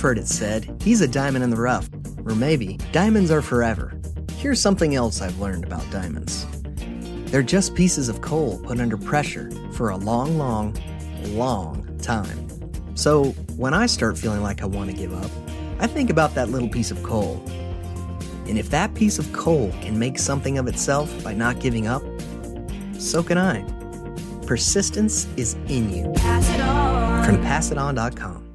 You've heard it said, he's a diamond in the rough. Or maybe, diamonds are forever. Here's something else I've learned about diamonds they're just pieces of coal put under pressure for a long, long, long time. So when I start feeling like I want to give up, I think about that little piece of coal. And if that piece of coal can make something of itself by not giving up, so can I. Persistence is in you. Pass From PassItOn.com.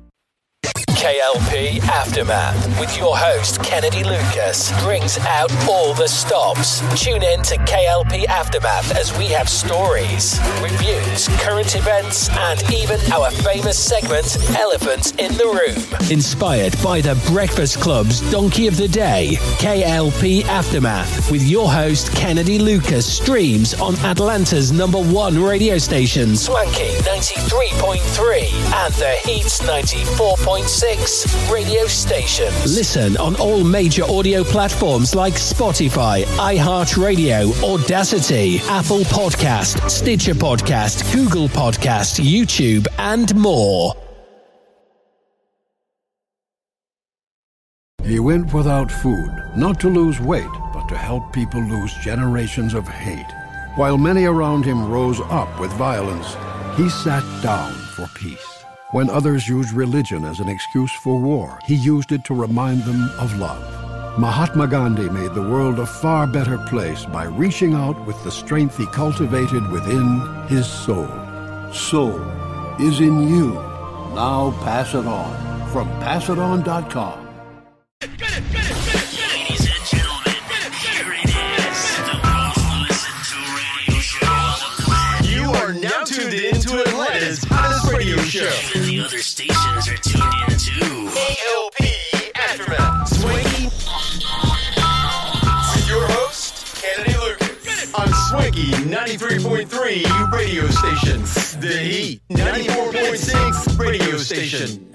KLP Aftermath with your host Kennedy Lucas brings out all the stops. Tune in to KLP Aftermath as we have stories, reviews, current events, and even our famous segment, Elephant in the Room. Inspired by the Breakfast Club's Donkey of the Day, KLP Aftermath with your host Kennedy Lucas streams on Atlanta's number one radio station, Swanky 93.3 and The Heats 94.6 radio station. Listen on all major audio platforms like Spotify, iHeartRadio, Audacy, Apple Podcast, Stitcher Podcast, Google Podcast, YouTube, and more. He went without food, not to lose weight, but to help people lose generations of hate. While many around him rose up with violence, he sat down for peace. When others used religion as an excuse for war, he used it to remind them of love. Mahatma Gandhi made the world a far better place by reaching out with the strength he cultivated within his soul. Soul is in you. Now pass it on from passiton.com. You show. Even the other stations are tuned in too. KLP Aftermath. Swanky. With your host, Kennedy Lucas. On Swanky 93.3 radio station. The Heat 94.6 radio station.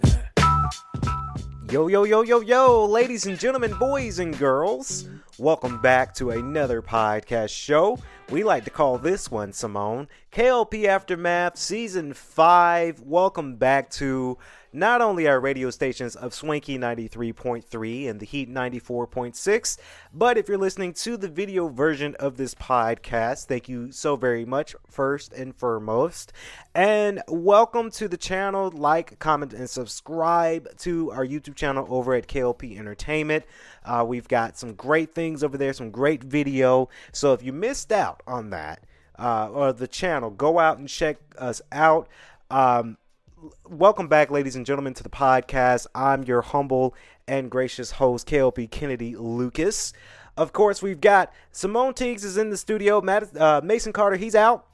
Yo, yo, yo, yo, yo, ladies and gentlemen, boys and girls, welcome back to another podcast show. We like to call this one, Simone, KLP Aftermath Season 5. Welcome back to not only our radio stations of Swanky 93.3 and the Heat 94.6, but if you're listening to the video version of this podcast, thank you so very much, first and foremost. And welcome to the channel. Like, comment, and subscribe to our YouTube channel over at KLP Entertainment. Uh, we've got some great things over there, some great video. So if you missed out on that, uh, or the channel, go out and check us out. Um, welcome back, ladies and gentlemen, to the podcast. I'm your humble and gracious host, KLP Kennedy Lucas. Of course, we've got Simone Teagues is in the studio. Matt, uh, Mason Carter, he's out.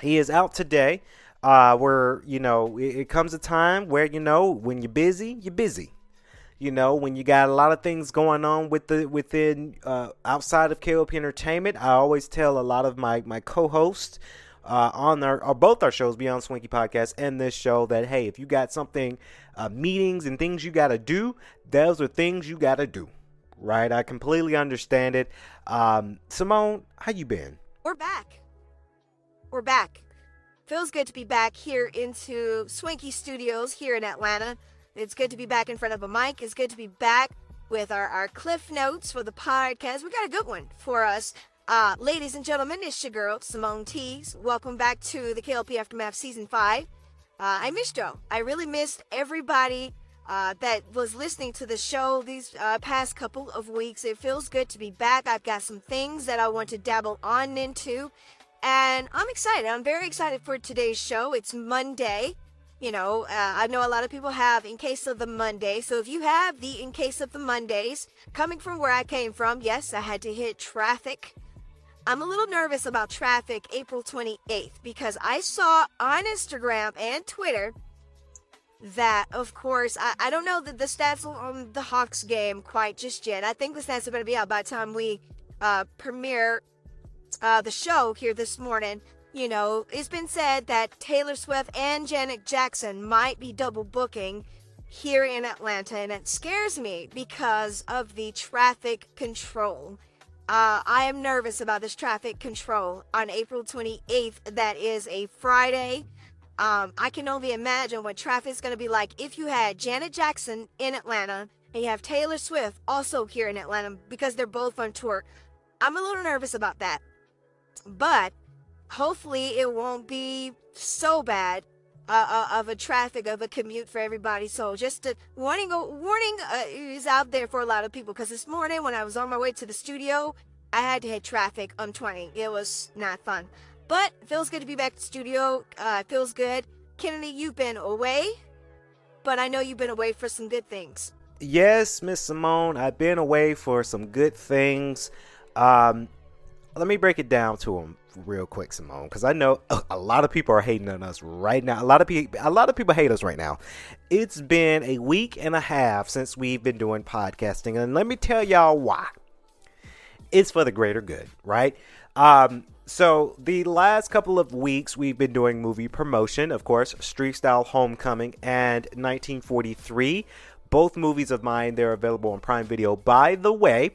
He is out today. Uh, where you know it, it comes a time where you know when you're busy, you're busy. You know when you got a lot of things going on with the within uh, outside of KLP Entertainment. I always tell a lot of my my co-hosts uh, on our or both our shows, Beyond Swanky Podcast and this show, that hey, if you got something, uh, meetings and things you got to do, those are things you got to do, right? I completely understand it. Um, Simone, how you been? We're back. We're back. Feels good to be back here into Swanky Studios here in Atlanta. It's good to be back in front of a mic. It's good to be back with our, our cliff notes for the podcast. We got a good one for us. Uh, ladies and gentlemen, it's your girl, Simone Tees. Welcome back to the KLP Aftermath Season 5. Uh, I missed y'all. I really missed everybody uh, that was listening to the show these uh, past couple of weeks. It feels good to be back. I've got some things that I want to dabble on into. And I'm excited. I'm very excited for today's show. It's Monday. You know, uh, I know a lot of people have in case of the Monday. So if you have the in case of the Mondays, coming from where I came from, yes, I had to hit traffic I'm a little nervous about traffic April 28th because I saw on Instagram and Twitter that, of course, I, I don't know the, the stats on the Hawks game quite just yet. I think the stats are going to be out by the time we uh, premiere uh, the show here this morning. You know, it's been said that Taylor Swift and Janet Jackson might be double booking here in Atlanta, and it scares me because of the traffic control. Uh, I am nervous about this traffic control on April 28th. That is a Friday. Um, I can only imagine what traffic is going to be like if you had Janet Jackson in Atlanta and you have Taylor Swift also here in Atlanta because they're both on tour. I'm a little nervous about that. But hopefully it won't be so bad uh, uh, of a traffic of a commute for everybody. So just a warning, warning uh, is out there for a lot of people because this morning when I was on my way to the studio, I had to hit traffic on 20. It was not fun, but feels good to be back at the studio. Uh, feels good. Kennedy, you've been away, but I know you've been away for some good things. Yes, Miss Simone, I've been away for some good things. Um, let me break it down to them real quick, Simone, because I know a lot of people are hating on us right now. A lot of people, a lot of people hate us right now. It's been a week and a half since we've been doing podcasting, and let me tell y'all why. It's for the greater good, right? Um, so the last couple of weeks we've been doing movie promotion, of course, Street Style Homecoming and 1943. Both movies of mine, they're available on Prime Video. By the way,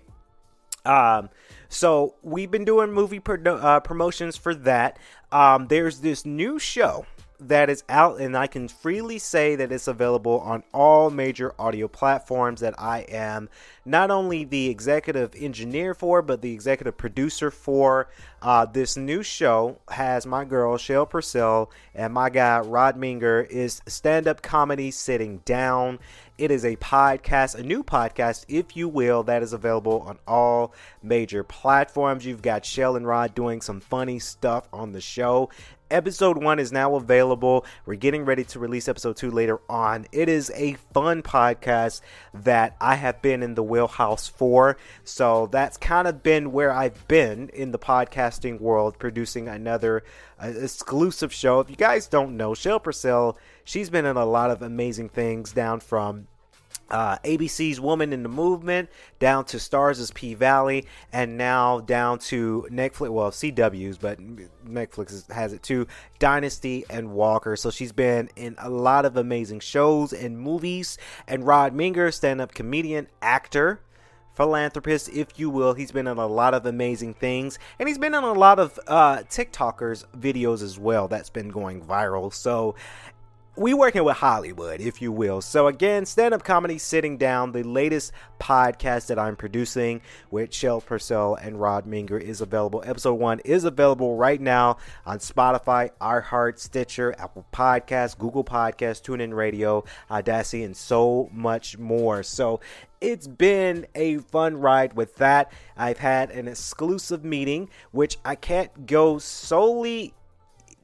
um, so we've been doing movie pro- uh, promotions for that. Um, there's this new show that is out, and I can freely say that it's available on all major audio platforms that I am not only the executive engineer for, but the executive producer for. Uh, this new show has my girl, Shell Purcell, and my guy, Rod Minger, is stand up comedy sitting down. It is a podcast, a new podcast, if you will, that is available on all major platforms. You've got Shell and Rod doing some funny stuff on the show. Episode one is now available. We're getting ready to release episode two later on. It is a fun podcast that I have been in the wheelhouse for. So that's kind of been where I've been in the podcasting world, producing another uh, exclusive show. If you guys don't know, Shell Purcell, she's been in a lot of amazing things down from uh, ABC's Woman in the Movement, down to Starz' as P Valley, and now down to Netflix. Well, CW's, but Netflix has it too. Dynasty and Walker. So she's been in a lot of amazing shows and movies. And Rod Minger, stand-up comedian, actor philanthropist, if you will. He's been in a lot of amazing things, and he's been in a lot of uh, TikTokers videos as well. That's been going viral. So we working with Hollywood, if you will. So again, stand-up comedy sitting down, the latest podcast that I'm producing with Shell Purcell and Rod Minger is available. Episode one is available right now on Spotify, iHeart, Stitcher, Apple Podcasts, Google Podcasts, TuneIn Radio, Audacy, and so much more. So it's been a fun ride with that. I've had an exclusive meeting, which I can't go solely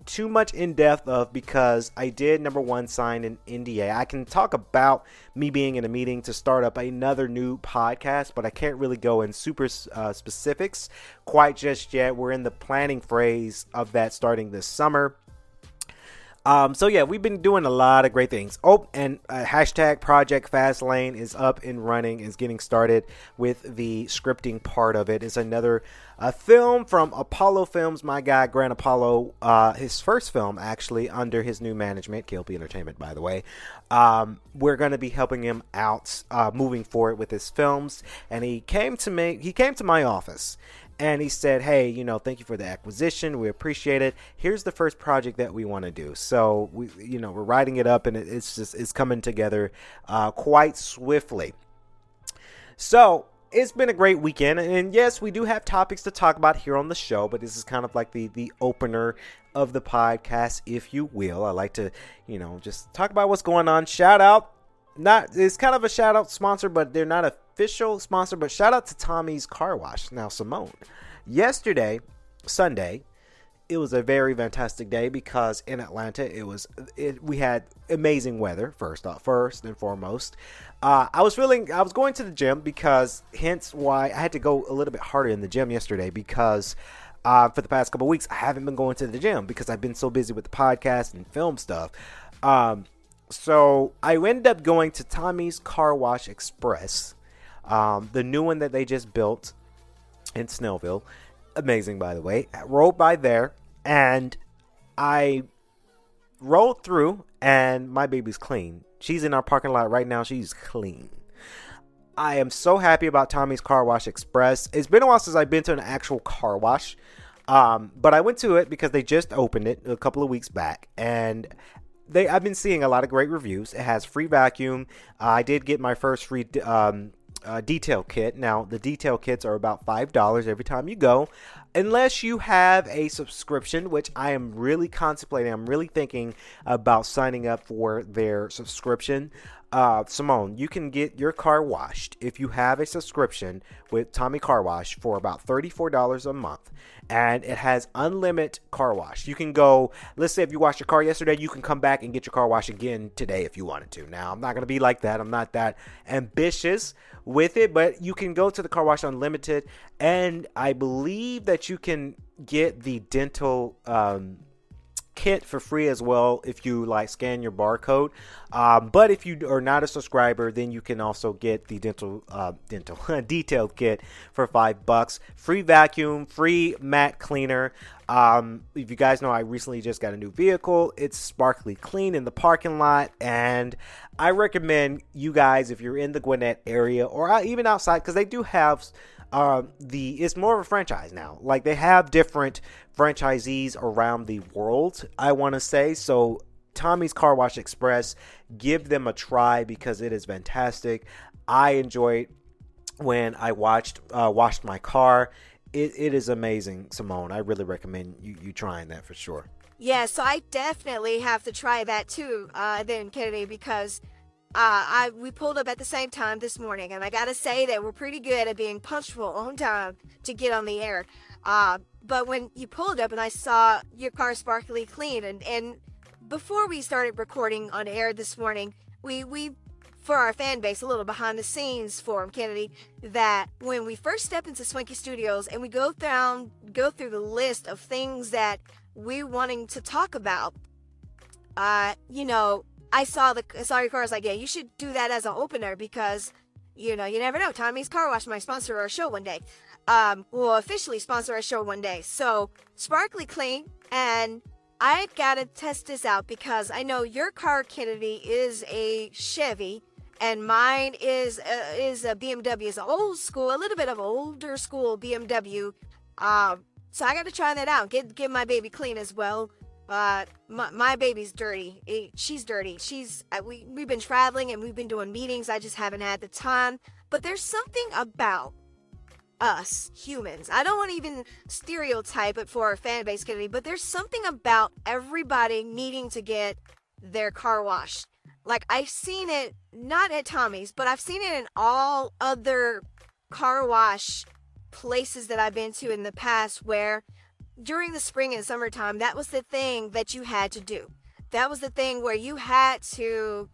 too much in depth of because I did number one sign an NDA. I can talk about me being in a meeting to start up another new podcast, but I can't really go in super uh, specifics quite just yet. We're in the planning phase of that starting this summer. Um, so yeah, we've been doing a lot of great things. Oh, and uh, hashtag Project Fastlane is up and running, is getting started with the scripting part of it. It's another a film from Apollo Films. My guy Grant Apollo, uh, his first film actually under his new management, KLP Entertainment, by the way. Um, we're going to be helping him out uh, moving forward with his films, and he came to me. He came to my office and he said, "Hey, you know, thank you for the acquisition. We appreciate it. Here's the first project that we want to do." So we, you know, we're writing it up, and it's just it's coming together uh, quite swiftly. So it's been a great weekend, and yes, we do have topics to talk about here on the show, but this is kind of like the the opener of the podcast, if you will. I like to, you know, just talk about what's going on. Shout out not it's kind of a shout out sponsor, but they're not official sponsor. But shout out to Tommy's Car Wash. Now, Simone, yesterday, Sunday, it was a very fantastic day because in Atlanta it was it, we had amazing weather first off first and foremost. Uh, I was feeling I was going to the gym because hence why I had to go a little bit harder in the gym yesterday because uh, for the past couple weeks. I haven't been going to the gym because I've been so busy with the podcast and film stuff. Um, so I ended up going to Tommy's Car Wash Express, um, the new one that they just built in Snellville. Amazing, by the way. I rode by there and I rolled through, and my baby's clean. She's in our parking lot right now. She's clean. I am so happy about Tommy's Car Wash Express. It's been a while since I've been to an actual car wash. Um, but I went to it because they just opened it a couple of weeks back, and they I've been seeing a lot of great reviews. It has free vacuum. I did get my first free um, uh, detail kit. Now the detail kits are about five dollars every time you go, unless you have a subscription, which I am really contemplating. I'm really thinking about signing up for their subscription. Uh, Simone, you can get your car washed if you have a subscription with Tommy Car Wash for about $34 a month. And it has unlimited car wash. You can go, let's say if you washed your car yesterday, you can come back and get your car washed again today if you wanted to. Now, I'm not going to be like that. I'm not that ambitious with it, but you can go to the car wash unlimited. And I believe that you can get the dental. Um, kit for free as well if you like scan your barcode. Um, but if you are not a subscriber, then you can also get the dental uh, dental detailed kit for five bucks. Free vacuum, free mat cleaner. Um, if you guys know, I recently just got a new vehicle. It's sparkly clean in the parking lot, and I recommend you guys if you're in the Gwinnett area or uh, even outside because they do have uh, the it's more of a franchise now. Like they have different franchisees around the world. I want to say so. Tommy's Car Wash Express, give them a try because it is fantastic. I enjoyed when I watched uh, washed my car. It, it is amazing, Simone. I really recommend you, you trying that for sure. Yeah, so I definitely have to try that too, uh, then Kennedy, because uh, I we pulled up at the same time this morning, and I gotta say that we're pretty good at being punctual on time to get on the air. Uh, but when you pulled up and I saw your car sparkly clean, and and before we started recording on air this morning, we we for our fan base a little behind the scenes for him, Kennedy, that when we first step into Swanky Studios and we go down go through the list of things that we wanting to talk about, uh, you know, I saw the saw your car. I was like, yeah, you should do that as an opener because, you know, you never know. Tommy's Car Wash might sponsor our show one day. Um, will officially sponsor our show one day. So sparkly clean, and I gotta test this out because I know your car, Kennedy, is a Chevy, and mine is a, is a BMW. It's an old school, a little bit of older school BMW. Um, so I got to try that out. Get get my baby clean as well. Uh, my, my baby's dirty. She's dirty. She's uh, we we've been traveling and we've been doing meetings. I just haven't had the time. But there's something about us humans. I don't want to even stereotype it for our fan base community, but there's something about everybody needing to get their car washed. Like I've seen it not at Tommy's, but I've seen it in all other car wash places that I've been to in the past where during the spring and summertime, that was the thing that you had to do. That was the thing where you had to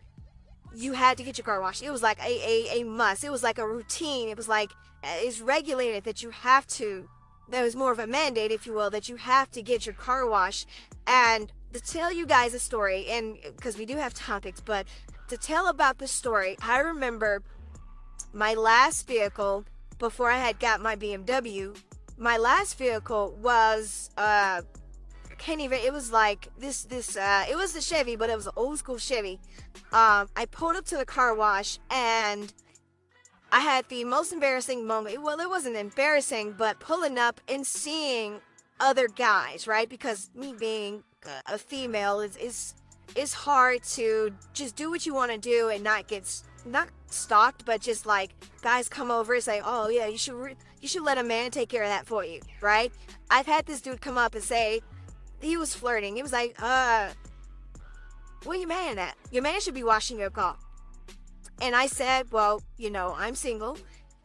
you had to get your car washed. It was like a, a, a must. It was like a routine. It was like uh, it's regulated that you have to. That was more of a mandate, if you will, that you have to get your car washed. And to tell you guys a story, and because we do have topics, but to tell about the story, I remember my last vehicle before I had got my BMW my last vehicle was uh can't even it was like this this uh it was the Chevy but it was an old school Chevy. Um I pulled up to the car wash and I had the most embarrassing moment. Well it wasn't embarrassing but pulling up and seeing other guys right? Because me being a female is is is hard to just do what you want to do and not get not stalked but just like guys come over and say oh yeah you should re- you should let a man take care of that for you, right? I've had this dude come up and say he was flirting. He was like, uh, what are you mad at? Your man should be washing your car. And I said, well, you know, I'm single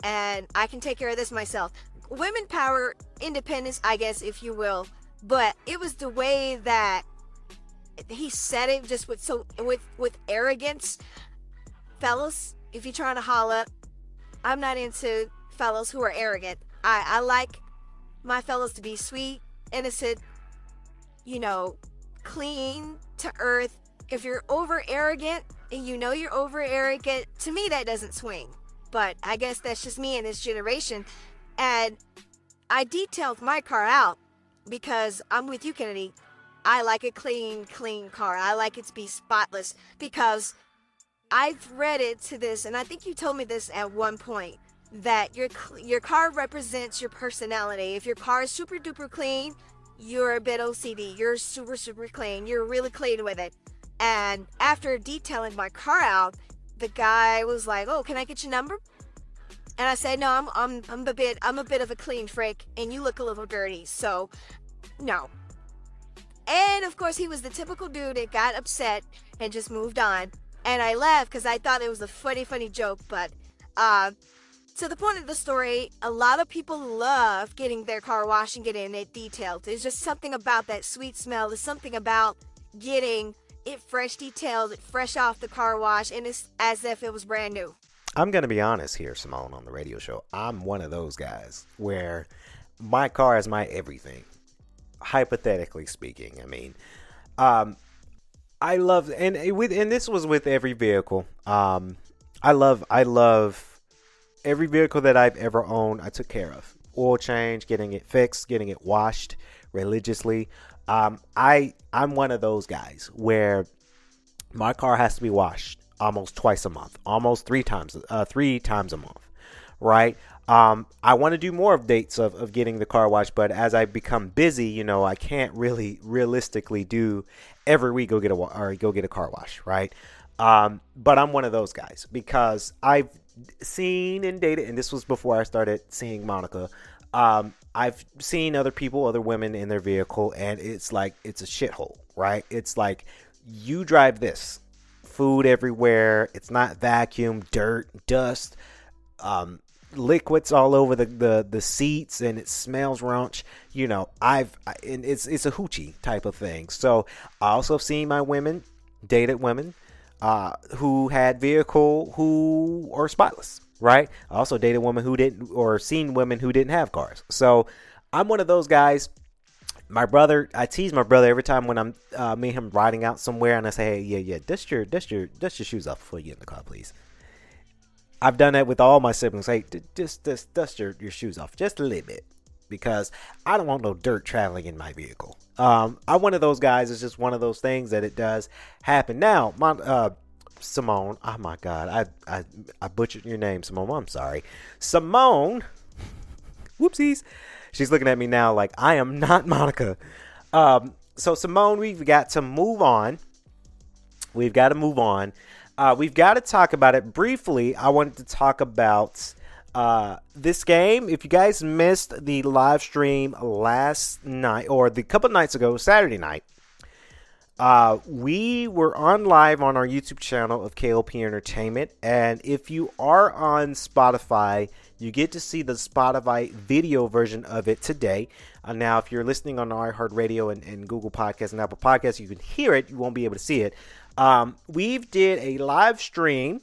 and I can take care of this myself. Women power, independence, I guess, if you will. But it was the way that he said it just with so with with arrogance. Fellas, if you're trying to holla, I'm not into fellows who are arrogant. I, I like my fellows to be sweet, innocent, you know, clean to earth. If you're over arrogant and you know you're over arrogant, to me that doesn't swing. But I guess that's just me and this generation. And I detailed my car out because I'm with you, Kennedy. I like a clean, clean car. I like it to be spotless because I've read it to this, and I think you told me this at one point that your your car represents your personality. If your car is super duper clean, you're a bit OCD. You're super super clean. You're really clean with it. And after detailing my car out, the guy was like, "Oh, can I get your number?" And I said, "No, I'm I'm I'm a bit I'm a bit of a clean freak, and you look a little dirty, so no." And of course, he was the typical dude that got upset and just moved on. And I laughed because I thought it was a funny, funny joke. But uh, to the point of the story, a lot of people love getting their car washed and getting it detailed. There's just something about that sweet smell. There's something about getting it fresh detailed, fresh off the car wash, and it's as if it was brand new. I'm going to be honest here, Simone, on the radio show. I'm one of those guys where my car is my everything. Hypothetically speaking, I mean, um, I love and with and this was with every vehicle. Um, I love I love every vehicle that I've ever owned. I took care of oil change, getting it fixed, getting it washed religiously. Um, I I'm one of those guys where my car has to be washed almost twice a month, almost three times uh, three times a month, right? Um, I want to do more updates of, of getting the car washed, but as I become busy, you know, I can't really realistically do every week go get a or go get a car wash, right? Um, but I'm one of those guys because I've seen and dated, and this was before I started seeing Monica. Um, I've seen other people, other women in their vehicle, and it's like it's a shithole, right? It's like you drive this, food everywhere. It's not vacuum, dirt, dust. Um, liquids all over the, the, the seats and it smells raunch. You know, I've and it's it's a hoochie type of thing. So I also seen my women dated women uh, who had vehicle who are spotless. Right. I also dated women who didn't or seen women who didn't have cars. So I'm one of those guys. My brother, I tease my brother every time when I'm uh, me and him riding out somewhere, and I say, "Hey, yeah, yeah, dust your, dust your, dust your shoes off before you get in the car, please." I've done that with all my siblings. Hey, just just dust your, your shoes off just a little bit because I don't want no dirt traveling in my vehicle. Um, I'm one of those guys. It's just one of those things that it does happen. Now, my uh, Simone. Oh my God, I I I butchered your name, Simone. I'm sorry, Simone. Whoopsies. She's looking at me now like I am not Monica. Um, so Simone, we've got to move on. We've got to move on. Uh, we've got to talk about it briefly. I wanted to talk about uh, this game. If you guys missed the live stream last night or the couple nights ago, Saturday night, uh, we were on live on our YouTube channel of KLP Entertainment. And if you are on Spotify, you get to see the Spotify video version of it today. Uh, now, if you're listening on iHeartRadio and, and Google Podcasts and Apple Podcasts, you can hear it. You won't be able to see it. Um, we've did a live stream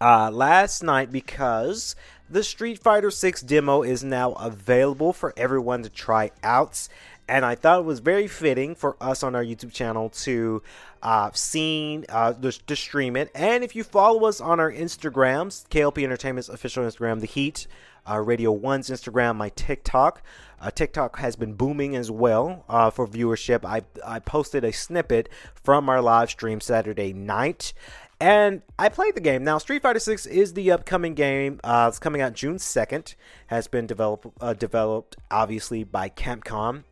uh, last night because the Street Fighter 6 demo is now available for everyone to try out. And I thought it was very fitting for us on our YouTube channel to uh, seen uh, to, to stream it. And if you follow us on our Instagrams, KLP Entertainment's official Instagram, The Heat, uh, Radio One's Instagram, my TikTok. Uh, TikTok has been booming as well uh, for viewership. I, I posted a snippet from our live stream Saturday night. And I played the game. Now, Street Fighter 6 is the upcoming game. Uh, it's coming out June 2nd. Has been developed, uh, developed obviously, by Capcom.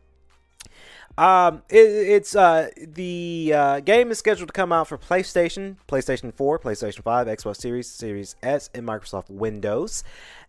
Um, it, it's uh, the uh, game is scheduled to come out for PlayStation, PlayStation 4, PlayStation 5, Xbox Series, Series S, and Microsoft Windows.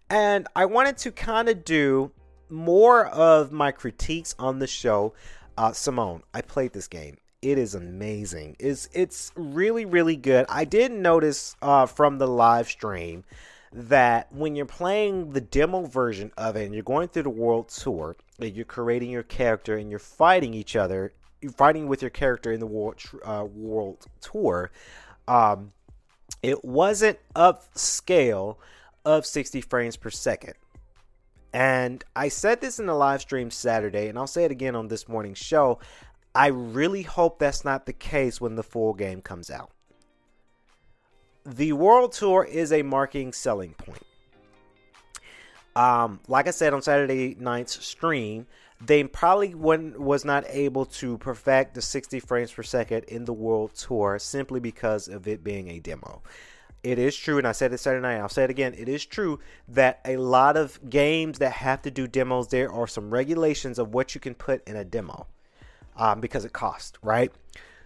And I wanted to kind of do more of my critiques on the show. Uh, Simone, I played this game. It is amazing. It's it's really really good. I did notice uh, from the live stream that when you're playing the demo version of it and you're going through the world tour, and you're creating your character and you're fighting each other, you're fighting with your character in the world uh, world tour. Um, it wasn't upscale of 60 frames per second And I said this in the live stream Saturday, and I'll say it again on this morning's show. I really hope that's not the case when the full game comes out. The World Tour is a marketing selling point. Um, like I said on Saturday night's stream, they probably was not able to perfect the 60 frames per second in the World Tour simply because of it being a demo. It is true, and I said it Saturday night, I'll say it again. It is true that a lot of games that have to do demos, there are some regulations of what you can put in a demo um, because it costs, right?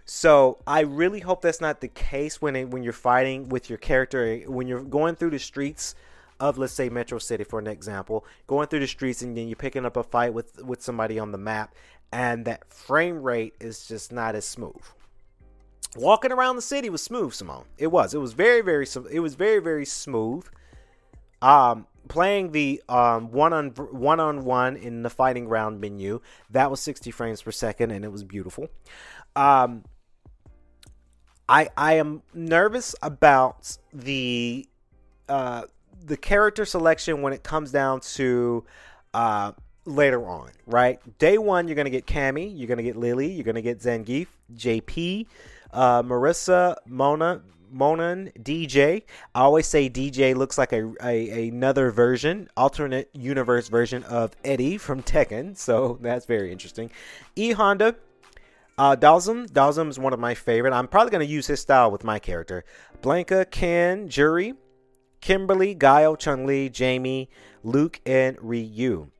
So I really hope that's not the case when it, when you're fighting with your character, when you're going through the streets of let's say Metro City for an example, going through the streets and then you're picking up a fight with with somebody on the map, and that frame rate is just not as smooth. Walking around the city was smooth, Simone. It was. It was very, very. It was very, very smooth. Um, playing the um, one on one on one in the fighting round menu that was 60 frames per second and it was beautiful. Um, I I am nervous about the uh, the character selection when it comes down to uh, later on, right? Day one, you're gonna get Cammy, you're gonna get Lily, you're gonna get Zangief, JP, uh, Marisa, Mona, Manon, DJ. I always say Dee Jay looks like a, a another version, alternate universe version of Eddy from Tekken, so that's very interesting. E Honda. Uh. Dhalsim is one of my favorite. I'm probably going to use his style with my character. Blanka, Ken, Juri, Kimberly, Guile, Chun Li, Jamie, Luke, and Ryu.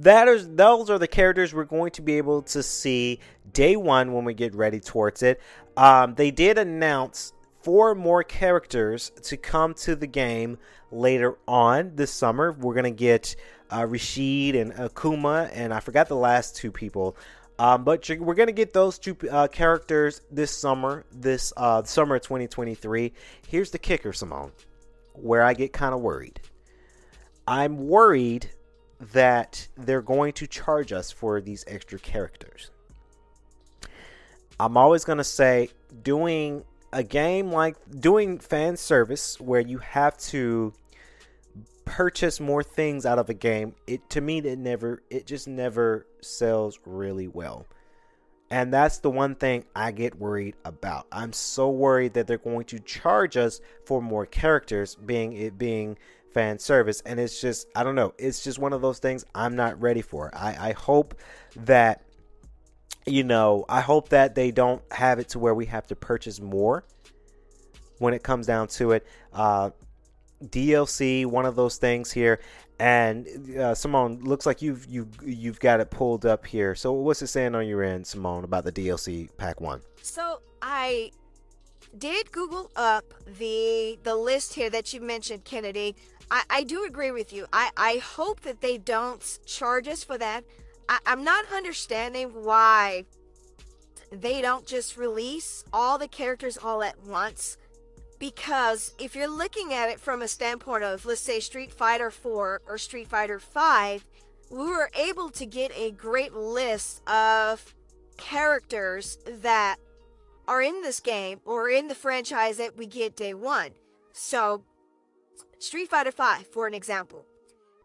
That is, those are the characters we're going to be able to see day one when we get ready towards it. Um, they did announce four more characters to come to the game later on this summer. We're going to get uh, Rashid and Akuma, and I forgot the last two people. Um, but we're going to get those two uh, characters this summer, this uh, summer of 2023. Here's the kicker, Simone where I get kind of worried. I'm worried that they're going to charge us for these extra characters. I'm always going to say doing a game like doing fan service where you have to purchase more things out of a game, it to me it never it just never sells really well. And that's the one thing I get worried about. I'm so worried that they're going to charge us for more characters, being it being fan service. And it's just, I don't know, it's just one of those things I'm not ready for. I, I hope that, you know, I hope that they don't have it to where we have to purchase more when it comes down to it. Uh, DLC, one of those things here. And uh, Simone, looks like you've you you've got it pulled up here. So what's it saying on your end, Simone, about the DLC pack one? So I did Google up the the list here that you mentioned, Kennedy. I, I do agree with you. I, I hope that they don't charge us for that. I, I'm not understanding why they don't just release all the characters all at once because if you're looking at it from a standpoint of let's say Street Fighter 4 or Street Fighter 5 we were able to get a great list of characters that are in this game or in the franchise that we get day 1 so Street Fighter 5 for an example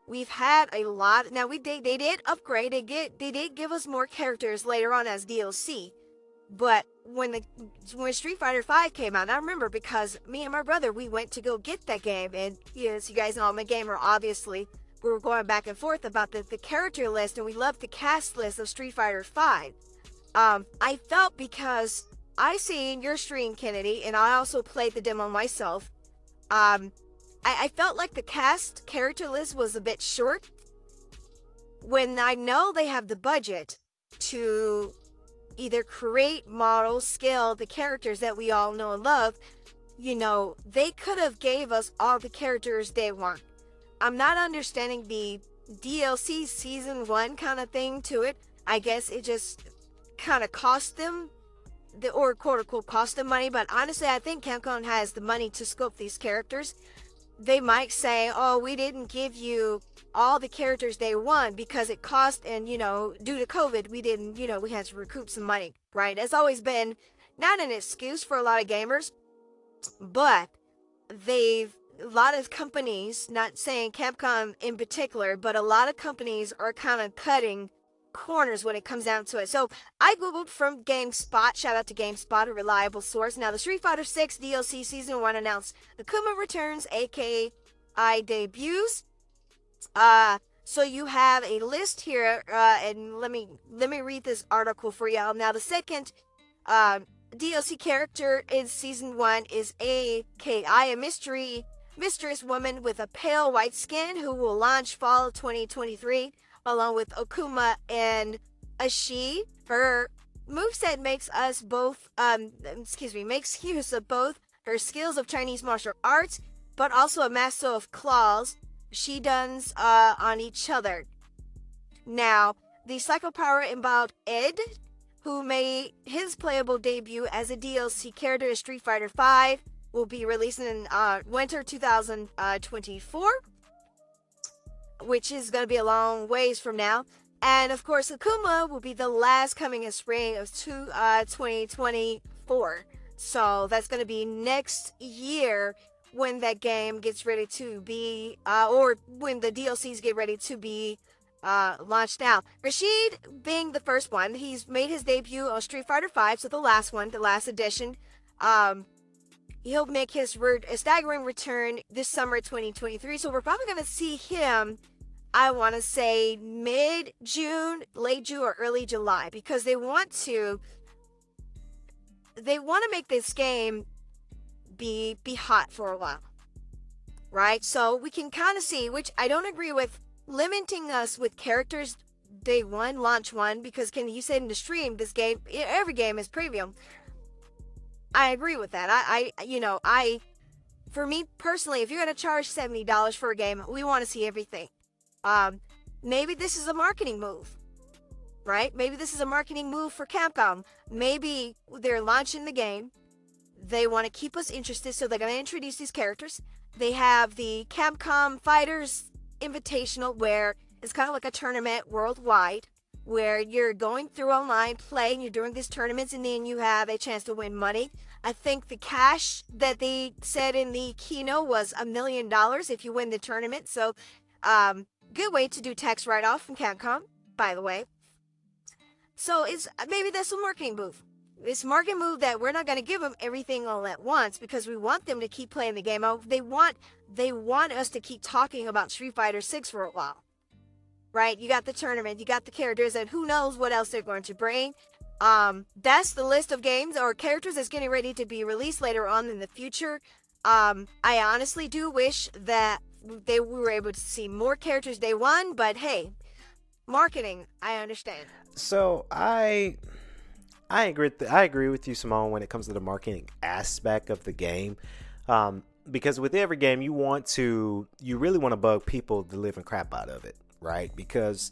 we've had a lot now we they, they did upgrade they get they did give us more characters later on as DLC but when the when Street Fighter Five came out, I remember because me and my brother we went to go get that game, and yes, you guys know I'm a gamer. Obviously, we were going back and forth about the, the character list, and we loved the cast list of Street Fighter Five. Um, I felt because I seen your stream, Kennedy, and I also played the demo myself. Um, I, I felt like the cast character list was a bit short. When I know they have the budget to either create, model, scale the characters that we all know and love, you know, they could have gave us all the characters they want. I'm not understanding the DLC season one kind of thing to it. I guess it just kind of cost them the or quote unquote cost them money, but honestly I think Capcom has the money to scope these characters they might say, oh, we didn't give you all the characters they want because it cost, and you know, due to COVID, we didn't, you know, we had to recoup some money, right? It's always been not an excuse for a lot of gamers, but they've a lot of companies, not saying Capcom in particular, but a lot of companies are kind of cutting corners when it comes down to it. So I googled from GameSpot. Shout out to GameSpot, a reliable source. Now the Street Fighter 6 DLC Season One announced Akuma returns, AKI debuts. Uh, so you have a list here, uh, and let me let me read this article for y'all. Now the second uh, DLC character in season one is AKI, a mystery mysterious woman with a pale white skin who will launch fall 2023 along with Akuma and Ashi. Her moveset makes us both um excuse me, makes use of both her skills of Chinese martial arts, but also a master of claws she does uh, on each other. Now, the psycho power involved Ed, who made his playable debut as a DLC character in Street Fighter V, will be released in uh, winter 2024, which is going to be a long ways from now. And of course, Akuma will be the last coming in spring of two, uh, 2024. So that's going to be next year when that game gets ready to be, uh, or when the DLCs get ready to be uh, launched out. Rashid being the first one, he's made his debut on Street Fighter V, so the last one, the last edition. Um, he'll make his re- staggering return this summer 2023, so we're probably going to see him. I want to say mid June, late June, or early July because they want to. They want to make this game be be hot for a while right? So we can kind of see which i don't agree with limiting us with characters day one launch one because can you say in the stream this game every game is premium. I agree with that. I i you know i for me personally if you're going to charge $70 for a game we want to see everything um maybe this is a marketing move right maybe this is a marketing move for capcom maybe they're launching the game they want to keep us interested, so they're going to introduce these characters. They have the Capcom Fighters Invitational, where it's kind of like a tournament worldwide, where you're going through online, playing, you're doing these tournaments, and then you have a chance to win money. I think the cash that they said in the keynote was a million dollars if you win the tournament. So, um, good way to do tax write off from Capcom, by the way. So it's maybe that's a marketing move this marketing move that we're not going to give them everything all at once because we want them to keep playing the game. Oh, they want they want us to keep talking about Street Fighter 6 for a while. Right? You got the tournament, you got the characters and who knows what else they're going to bring. Um that's the list of games or characters that's getting ready to be released later on in the future. Um I honestly do wish that they were able to see more characters day 1, but hey, marketing, I understand. So, I I agree. Th- I agree with you, Simone, when it comes to the marketing aspect of the game. Um, because with every game, you want to, you really want to bug people the living crap out of it, right? Because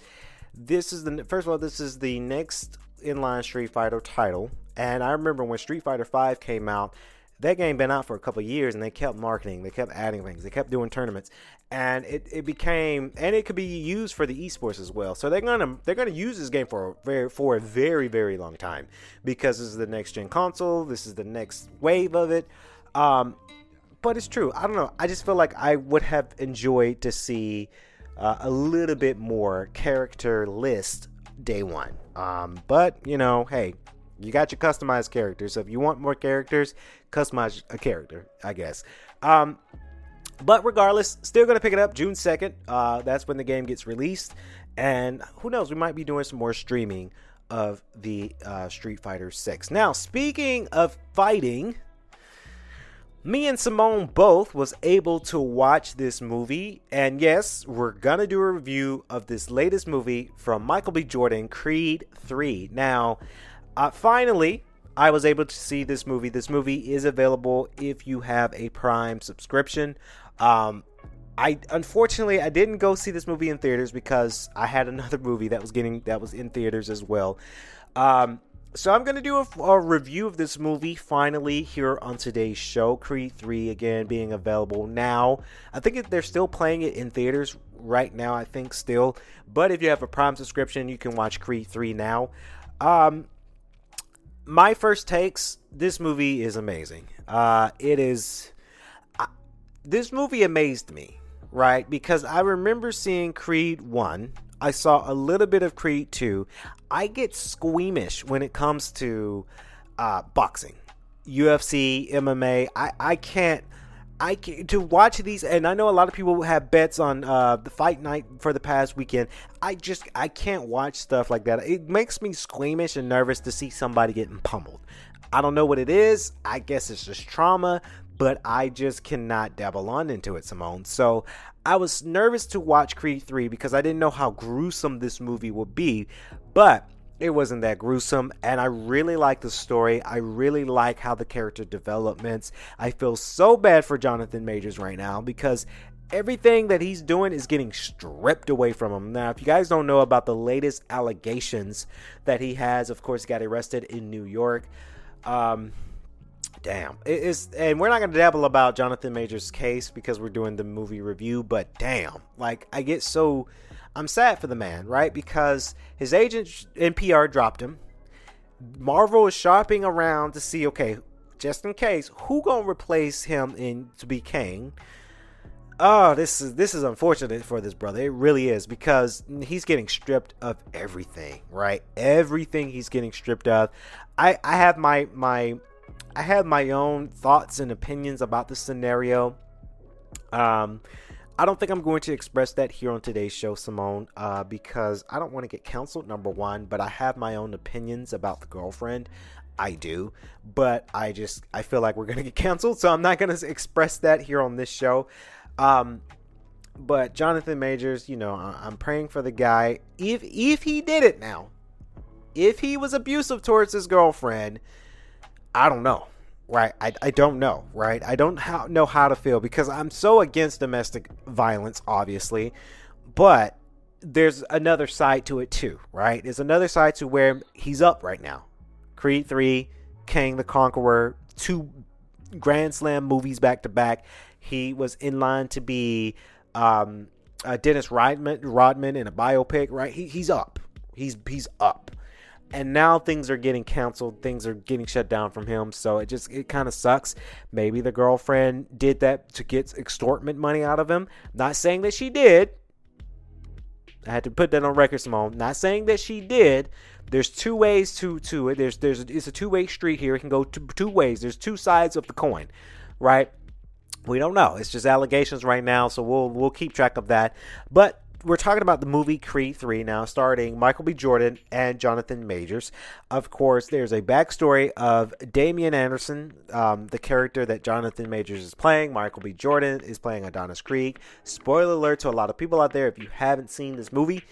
this is the first of all, this is the next inline Street Fighter title, and I remember when Street Fighter Five came out, that game been out for a couple years, and they kept marketing, they kept adding things, they kept doing tournaments, and it, it became and it could be used for the esports as well. So they're gonna they're gonna use this game for a very for a very very long time because this is the next gen console. This is the next wave of it. Um, but it's true. I don't know. I just feel like I would have enjoyed to see uh, a little bit more character list day one. Um, but you know, hey, you got your customized characters. So if you want more characters, customize a character, I guess. Um, but regardless, still to pick it up June 2nd. Uh, that's when the game gets released. And who knows, we might be doing some more streaming of the uh, Street Fighter 6. Now, speaking of fighting, me and Simone both was able to watch this movie. And yes, we're to do a review of this latest movie from Michael B. Jordan, Creed 3. Now, uh, finally, I was able to see this movie. This movie is available if you have a Prime subscription. Um, I unfortunately I didn't go see this movie in theaters because I had another movie that was getting that was in theaters as well. Um, so I'm going to do a, a, review of this movie finally here on today's show. Creed 3 again being available now. I think they're still playing it in theaters right now. I think still, but if you have a Prime subscription, you can watch Creed 3 now. Um, my first takes. This movie is amazing. Uh, it is this movie amazed me, right? Because I remember seeing Creed 1. I saw a little bit of Creed 2. I get squeamish when it comes to uh, boxing, UFC, MMA. I, I can't. I can, to watch these, and I know a lot of people have bets on uh, the fight night for the past weekend. I just I can't watch stuff like that. It makes me squeamish and nervous to see somebody getting pummeled. I don't know what it is. I guess it's just trauma, but I just cannot dabble on into it, Simone. So I was nervous to watch Creed 3 because I didn't know how gruesome this movie would be, but it wasn't that gruesome and I really like the story. I really like how the character developments. I feel so bad for Jonathan Majors right now because everything that he's doing is getting stripped away from him. Now, if you guys don't know about the latest allegations that he has, of course, got arrested in New York. Um, damn, it is, and we're not gonna dabble about Jonathan Majors' case because we're doing the movie review. But damn, like I get so, I'm sad for the man, right? Because his agent in PR dropped him. Marvel is shopping around to see, okay, just in case, who gonna replace him in to be Kang? Oh, this is this is unfortunate for this brother. It really is because he's getting stripped of everything, right? Everything he's getting stripped of. I I have my my I have my own thoughts and opinions about the scenario. Um I don't think I'm going to express that here on today's show, Simone, uh, because I don't want to get canceled, number one, but I have my own opinions about the girlfriend. I do, but I just I feel like we're gonna get canceled, so I'm not gonna express that here on this show. Um, but Jonathan Majors, you know, I'm praying for the guy. If if he did it now, if he was abusive towards his girlfriend, I don't know. Right, I, I don't know. Right, I don't know how to feel because I'm so against domestic violence, obviously, but there's another side to it too. Right, there's another side to where he's up right now. Creed three, Kang the Conqueror, two Grand Slam movies back to back. He was in line to be um, uh, Dennis Rodman, Rodman in a biopic, right? He, he's up. He's he's up. And now things are getting canceled. Things are getting shut down from him. So it just it kind of sucks. Maybe the girlfriend did that to get extortment money out of him. Not saying that she did. I had to put that on record, Simone. Not saying that she did. There's two ways to to it. There's there's it's a two way street here. It can go two, two ways. There's two sides of the coin, right? We don't know. It's just allegations right now, so we'll we'll keep track of that. But we're talking about the movie Creed 3 now, starring Michael B. Jordan and Jonathan Majors. Of course, there's a backstory of Damian Anderson, um, the character that Jonathan Majors is playing. Michael B. Jordan is playing Adonis Creed. Spoiler alert to a lot of people out there if you haven't seen this movie.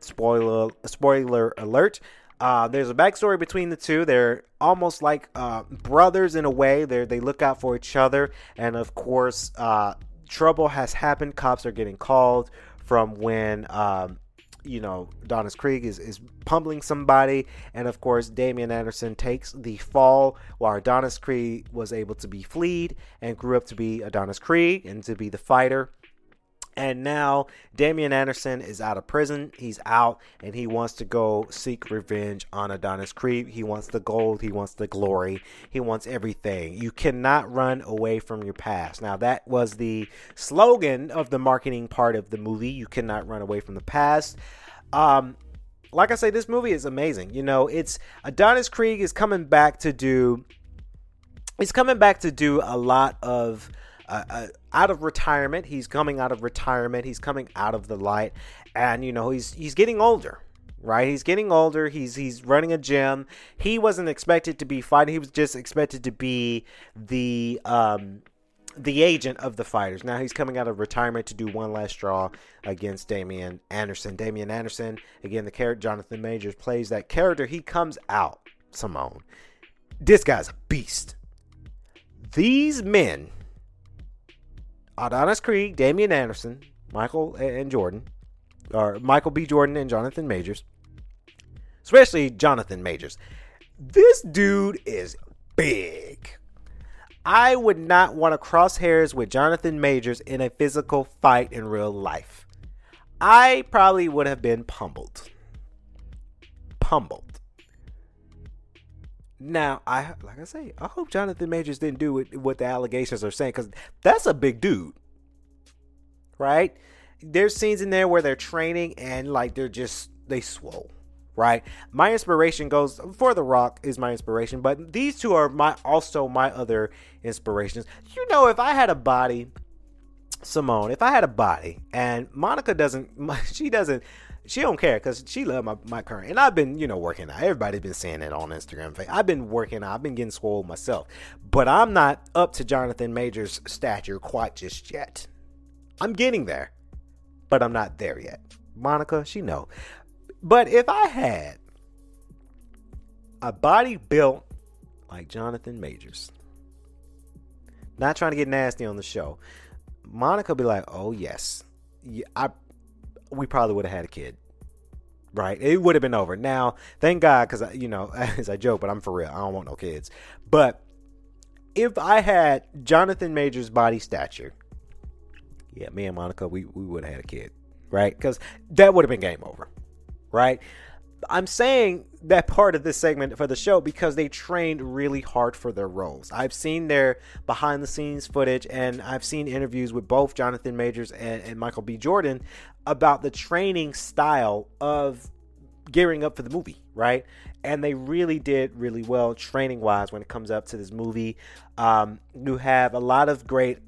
Spoiler spoiler alert. Uh, there's a backstory between the two. They're almost like uh, brothers in a way. They they look out for each other, and of course, uh, trouble has happened. Cops are getting called from when um, you know Adonis Creed is is pummeling somebody, and of course Damian Anderson takes the fall while Adonis Creed was able to be fleed and grew up to be Adonis Creed and to be the fighter and now Damian Anderson is out of prison. He's out and he wants to go seek revenge on Adonis Creed. He wants the gold. He wants the glory. He wants everything. You cannot run away from your past. Now, that was the slogan of the marketing part of the movie. You cannot run away from the past. Um, like I say, this movie is amazing. You know, it's Adonis Creed is coming back to do. He's coming back to do a lot of uh, uh, out of retirement. He's coming out of retirement. He's coming out of the light, and you know he's he's getting older. Right, he's getting older. He's he's running a gym. He wasn't expected to be fighting. He was just expected to be the um, the agent of the fighters. Now he's coming out of retirement to do one last draw against Damian Anderson. Damian Anderson, again, the character Jonathan Majors plays that character. He comes out, Simone. This guy's a beast. These men Adonis Creed, Damian Anderson, Michael and Jordan, or Michael B. Jordan and Jonathan Majors, especially Jonathan Majors. This dude is big. I would not want to cross hairs with Jonathan Majors in a physical fight in real life. I probably would have been pummeled. Pummeled. Now, I like I say, I hope Jonathan Majors didn't do what, what the allegations are saying because that's a big dude, right? There's scenes in there where they're training and like they're just they swole, right? My inspiration goes for The Rock is my inspiration, but these two are my also my other inspirations. You know, if I had a body, Simone, if I had a body and Monica doesn't, she doesn't she don't care because she love my, my current. And I've been, you know, working out. Everybody's been saying it on Instagram. I've been working out. I've been getting swole myself. But I'm not up to Jonathan Major's stature quite just yet. I'm getting there. But I'm not there yet. Monica, she know. But if I had a body built like Jonathan Majors, not trying to get nasty on the show, Monica be like, "Oh yes, I we probably would have had a kid. Right? It would have been over. Now, thank God, because, you know, as I joke, but I'm for real. I don't want no kids. But if I had Jonathan Major's body stature, yeah, me and Monica, we, we would have had a kid. Right? Because that would have been game over. Right? I'm saying that part of this segment for the show because they trained really hard for their roles. I've seen their behind the scenes footage and I've seen interviews with both Jonathan Majors and, and Michael B. Jordan about the training style of gearing up for the movie, right? And they really did really well training wise when it comes up to this movie. Um, you have a lot of great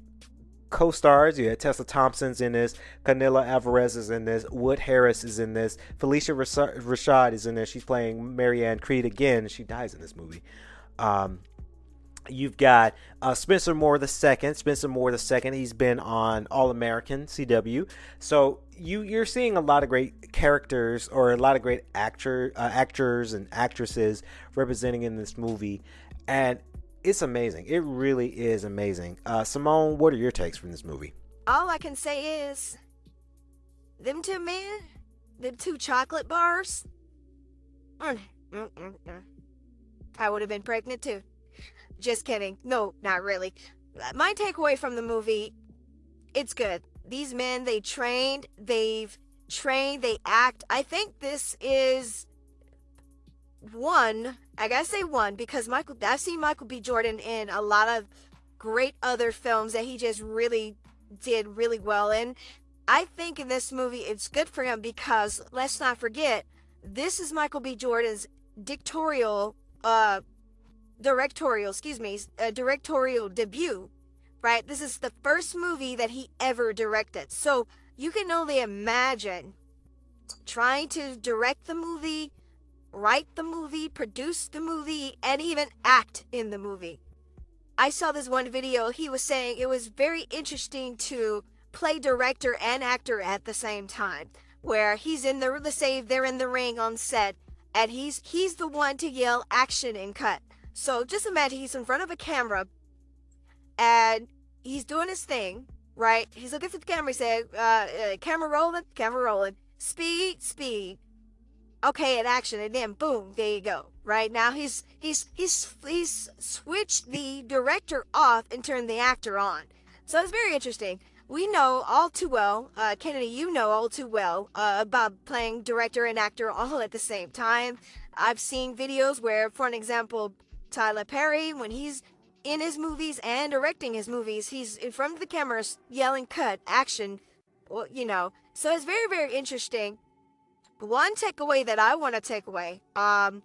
co-stars. You had Tessa Thompson's in this, Canelo Alvarez is in this, Wood Harris is in this, Phylicia Rashad is in this. She's playing Mary Anne Creed again. She dies in this movie. Um, You've got uh, Spencer Moore the second. Spencer Moore the second. He's been on All American CW. So you you're seeing a lot of great characters or a lot of great actor uh, actors and actresses representing in this movie, and it's amazing. It really is amazing. Uh, Simone, what are your takes from this movie? All I can say is, them two men, them two chocolate bars. Mm, mm, mm, mm. I would have been pregnant too. Just kidding. No, not really. My takeaway from the movie, it's good. These men, they trained, they've trained, they act. I think this is one, I gotta say one, because Michael I've seen Michael B. Jordan in a lot of great other films that he just really did really well in. I think in this movie it's good for him because let's not forget, this is Michael B. Jordan's dictatorial uh directorial, excuse me, a directorial debut, right? This is the first movie that he ever directed. So you can only imagine trying to direct the movie, write the movie, produce the movie, and even act in the movie. I saw this one video. He was saying it was very interesting to play director and actor at the same time, where he's in the let's they're in the ring on set, and he's he's the one to yell action and cut. So just imagine he's in front of a camera and he's doing his thing, right? He's looking at the camera. He said, uh, uh, camera rolling, camera rolling, speed, speed. Okay, and action, and then boom, there you go. Right now, he's he's he's he's switched the director off and turned the actor on. So it's very interesting. We know all too well, uh, Kennedy. You know all too well uh, about playing director and actor all at the same time. I've seen videos where, for an example, Tyler Perry, when he's in his movies and directing his movies, he's in front of the cameras yelling cut, action, well, you know. So it's very, very interesting. One takeaway that I want to take away um,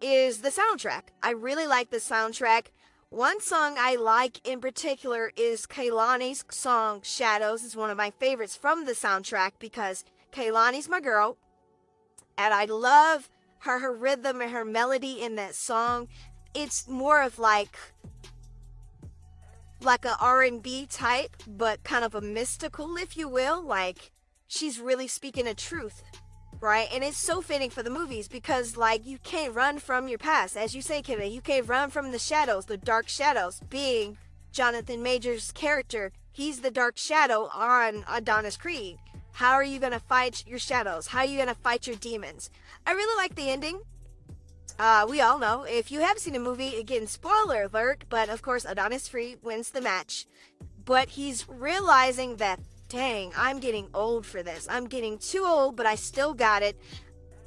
is the soundtrack. I really like the soundtrack. One song I like in particular is Kehlani's song Shadows. It's one of my favorites from the soundtrack because Kehlani's my girl. And I love her, her rhythm and her melody in that song it's more of like like a R&B type, but kind of a mystical, if you will. Like she's really speaking a truth, right? And it's so fitting for the movies because like you can't run from your past, as you say, Kennedy. You can't run from the shadows, the dark shadows. Being Jonathan Major's character, he's the dark shadow on Adonis Creed. How are you gonna fight your shadows? How are you gonna fight your demons? I really like the ending. Uh, we all know if you have seen a movie, again, spoiler alert, but of course, Adonis Creed wins the match. But he's realizing that, dang, I'm getting old for this. I'm getting too old, but I still got it.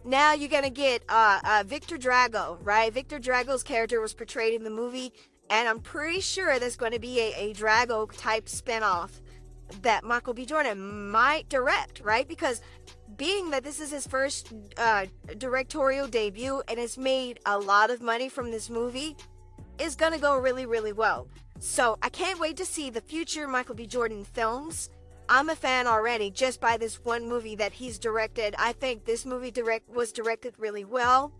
now you're gonna get uh, uh, Viktor Drago, right? Viktor Drago's character was portrayed in the movie, and I'm pretty sure there's going to be a, a Drago type spinoff that Michael B. Jordan might direct, right? Because being that this is his first uh, directorial debut and has made a lot of money from this movie, is gonna go really, really well. So I can't wait to see the future Michael B. Jordan films. I'm a fan already just by this one movie that he's directed. I think this movie direct was directed really well.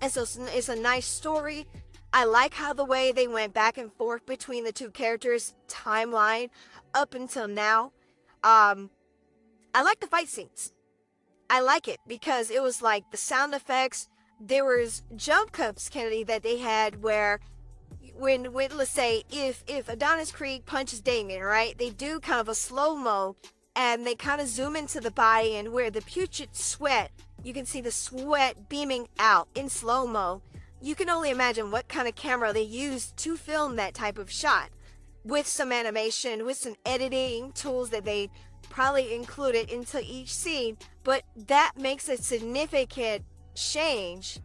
And so it's, a nice story. I like how the way they went back and forth between the two characters timeline up until now. Um I like the fight scenes. I like it because it was like the sound effects. There was jump cuts, Kennedy, that they had where when, when let's say if if Adonis Creed punches Damian, right? They do kind of a slow mo, and they kind of zoom into the body and where the putrid sweat. You can see the sweat beaming out in slow mo. You can only imagine what kind of camera they used to film that type of shot, with some animation, with some editing tools that they probably included into each scene. But that makes a significant change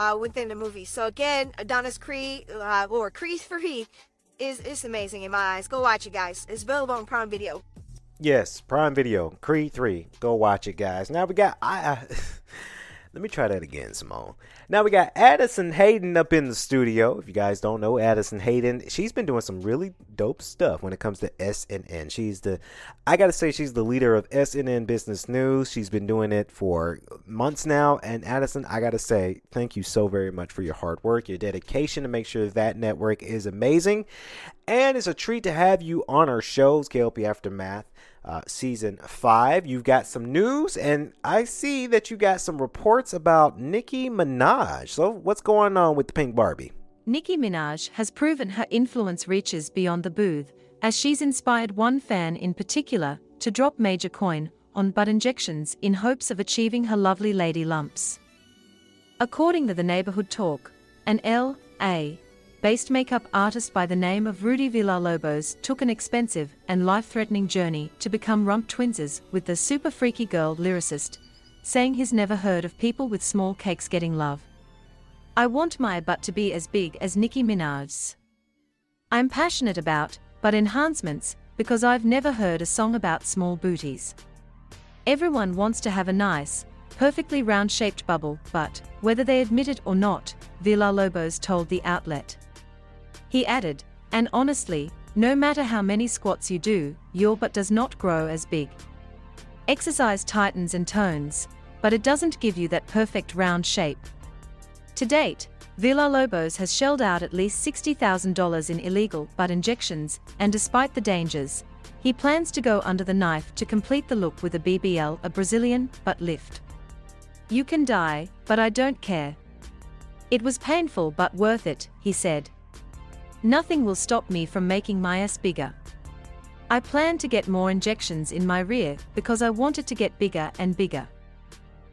uh, within the movie. So again, Adonis Creed uh, or Creed Free is is amazing in my eyes. Go watch it, guys. It's available on Prime Video. Yes, Prime Video, Creed 3. Go watch it, guys. Now we got I, I Let me try that again, Simone. Now we got Addison Hayden up in the studio. If you guys don't know Addison Hayden, she's been doing some really dope stuff when it comes to SNN. She's the, I gotta say, she's the leader of SNN Business News. She's been doing it for months now. And Addison, I gotta say, thank you so very much for your hard work, your dedication to make sure that network is amazing. And it's a treat to have you on our shows, KLP Aftermath uh, season five. You've got some news, and I see that you got some reports about Nicki Minaj. So, what's going on with the Pink Barbie? Nicki Minaj has proven her influence reaches beyond the booth, as she's inspired one fan in particular to drop major coin on butt injections in hopes of achieving her lovely lady lumps. According to the Neighborhood Talk, an L.A based makeup artist by the name of Rudy Villalobos took an expensive and life-threatening journey to become rump twinses with the super freaky girl lyricist, saying he's never heard of people with small cakes getting love. I want my butt to be as big as Nicki Minaj's. I'm passionate about butt enhancements because I've never heard a song about small booties. Everyone wants to have a nice, perfectly round-shaped bubble, but, whether they admit it or not, Villalobos told the outlet. He added, and honestly, no matter how many squats you do, your butt does not grow as big. Exercise tightens and tones, but it doesn't give you that perfect round shape. To date, Villalobos has shelled out at least $60,000 in illegal butt injections, and despite the dangers, he plans to go under the knife to complete the look with a BBL, a Brazilian butt lift. You can die, but I don't care. It was painful but worth it, he said. Nothing will stop me from making my ass bigger. I plan to get more injections in my rear because I want it to get bigger and bigger.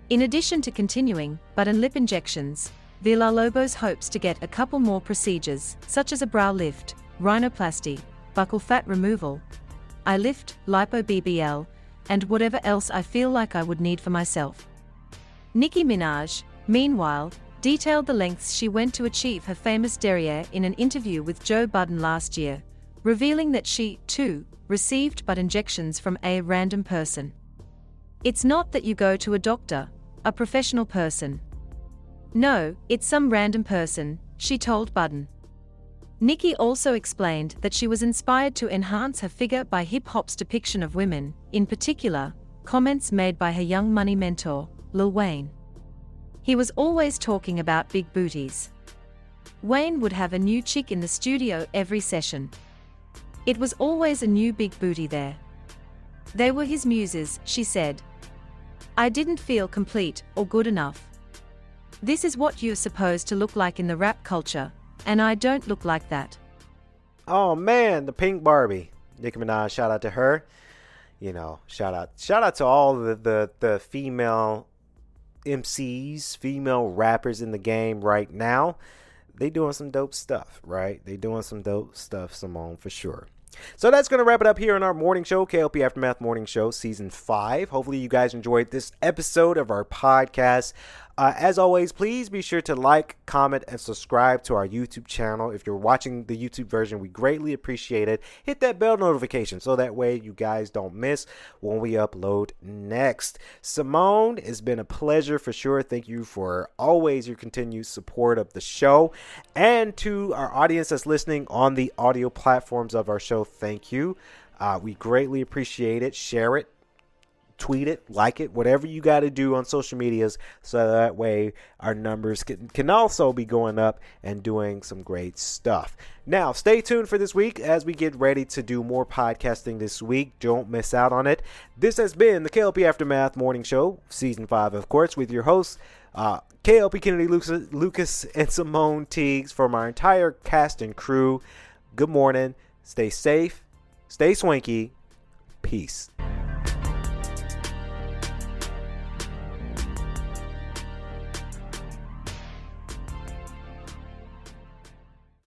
In addition to continuing butt and lip injections, Villalobos hopes to get a couple more procedures, such as a brow lift, rhinoplasty, buccal fat removal, eye lift, lipo BBL, and whatever else I feel like I would need for myself. Nicki Minaj, meanwhile, detailed the lengths she went to achieve her famous derriere in an interview with Joe Budden last year, revealing that she, too, received butt injections from a random person. It's not that you go to a doctor, a professional person. No, it's some random person, she told Budden. Nicki also explained that she was inspired to enhance her figure by hip hop's depiction of women, in particular, comments made by her young money mentor, Lil Wayne. He was always talking about big booties. Wayne would have a new chick in the studio every session. It was always a new big booty there. They were his muses, she said. I didn't feel complete or good enough. This is what you're supposed to look like in the rap culture, and I don't look like that. Oh man, the Pink Barbie. Nicki Minaj, shout out to her. You know, shout out, shout out to all the the, the female MCs, female rappers in the game right now. They doing some dope stuff, right? They doing some dope stuff, Simone, for sure. So that's going to wrap it up here on our morning show, KLP Aftermath Morning Show, Season 5. Hopefully, you guys enjoyed this episode of our podcast. Uh, as always, please be sure to like, comment, and subscribe to our YouTube channel. If you're watching the YouTube version, we greatly appreciate it. Hit that bell notification so that way you guys don't miss when we upload next. Simone, it's been a pleasure for sure. Thank you for always your continued support of the show. And to our audience that's listening on the audio platforms of our show, thank you. Uh, we greatly appreciate it. Share it, tweet it, like it, whatever you got to do on social medias, so that way our numbers can, can also be going up and doing some great stuff. Now, stay tuned for this week as we get ready to do more podcasting this week. Don't miss out on it. This has been the KLP Aftermath Morning Show, Season 5, of course, with your hosts, uh, KLP Kennedy Lucas, Lucas and Simone Teagues from our entire cast and crew. Good morning. Stay safe. Stay swanky. Peace.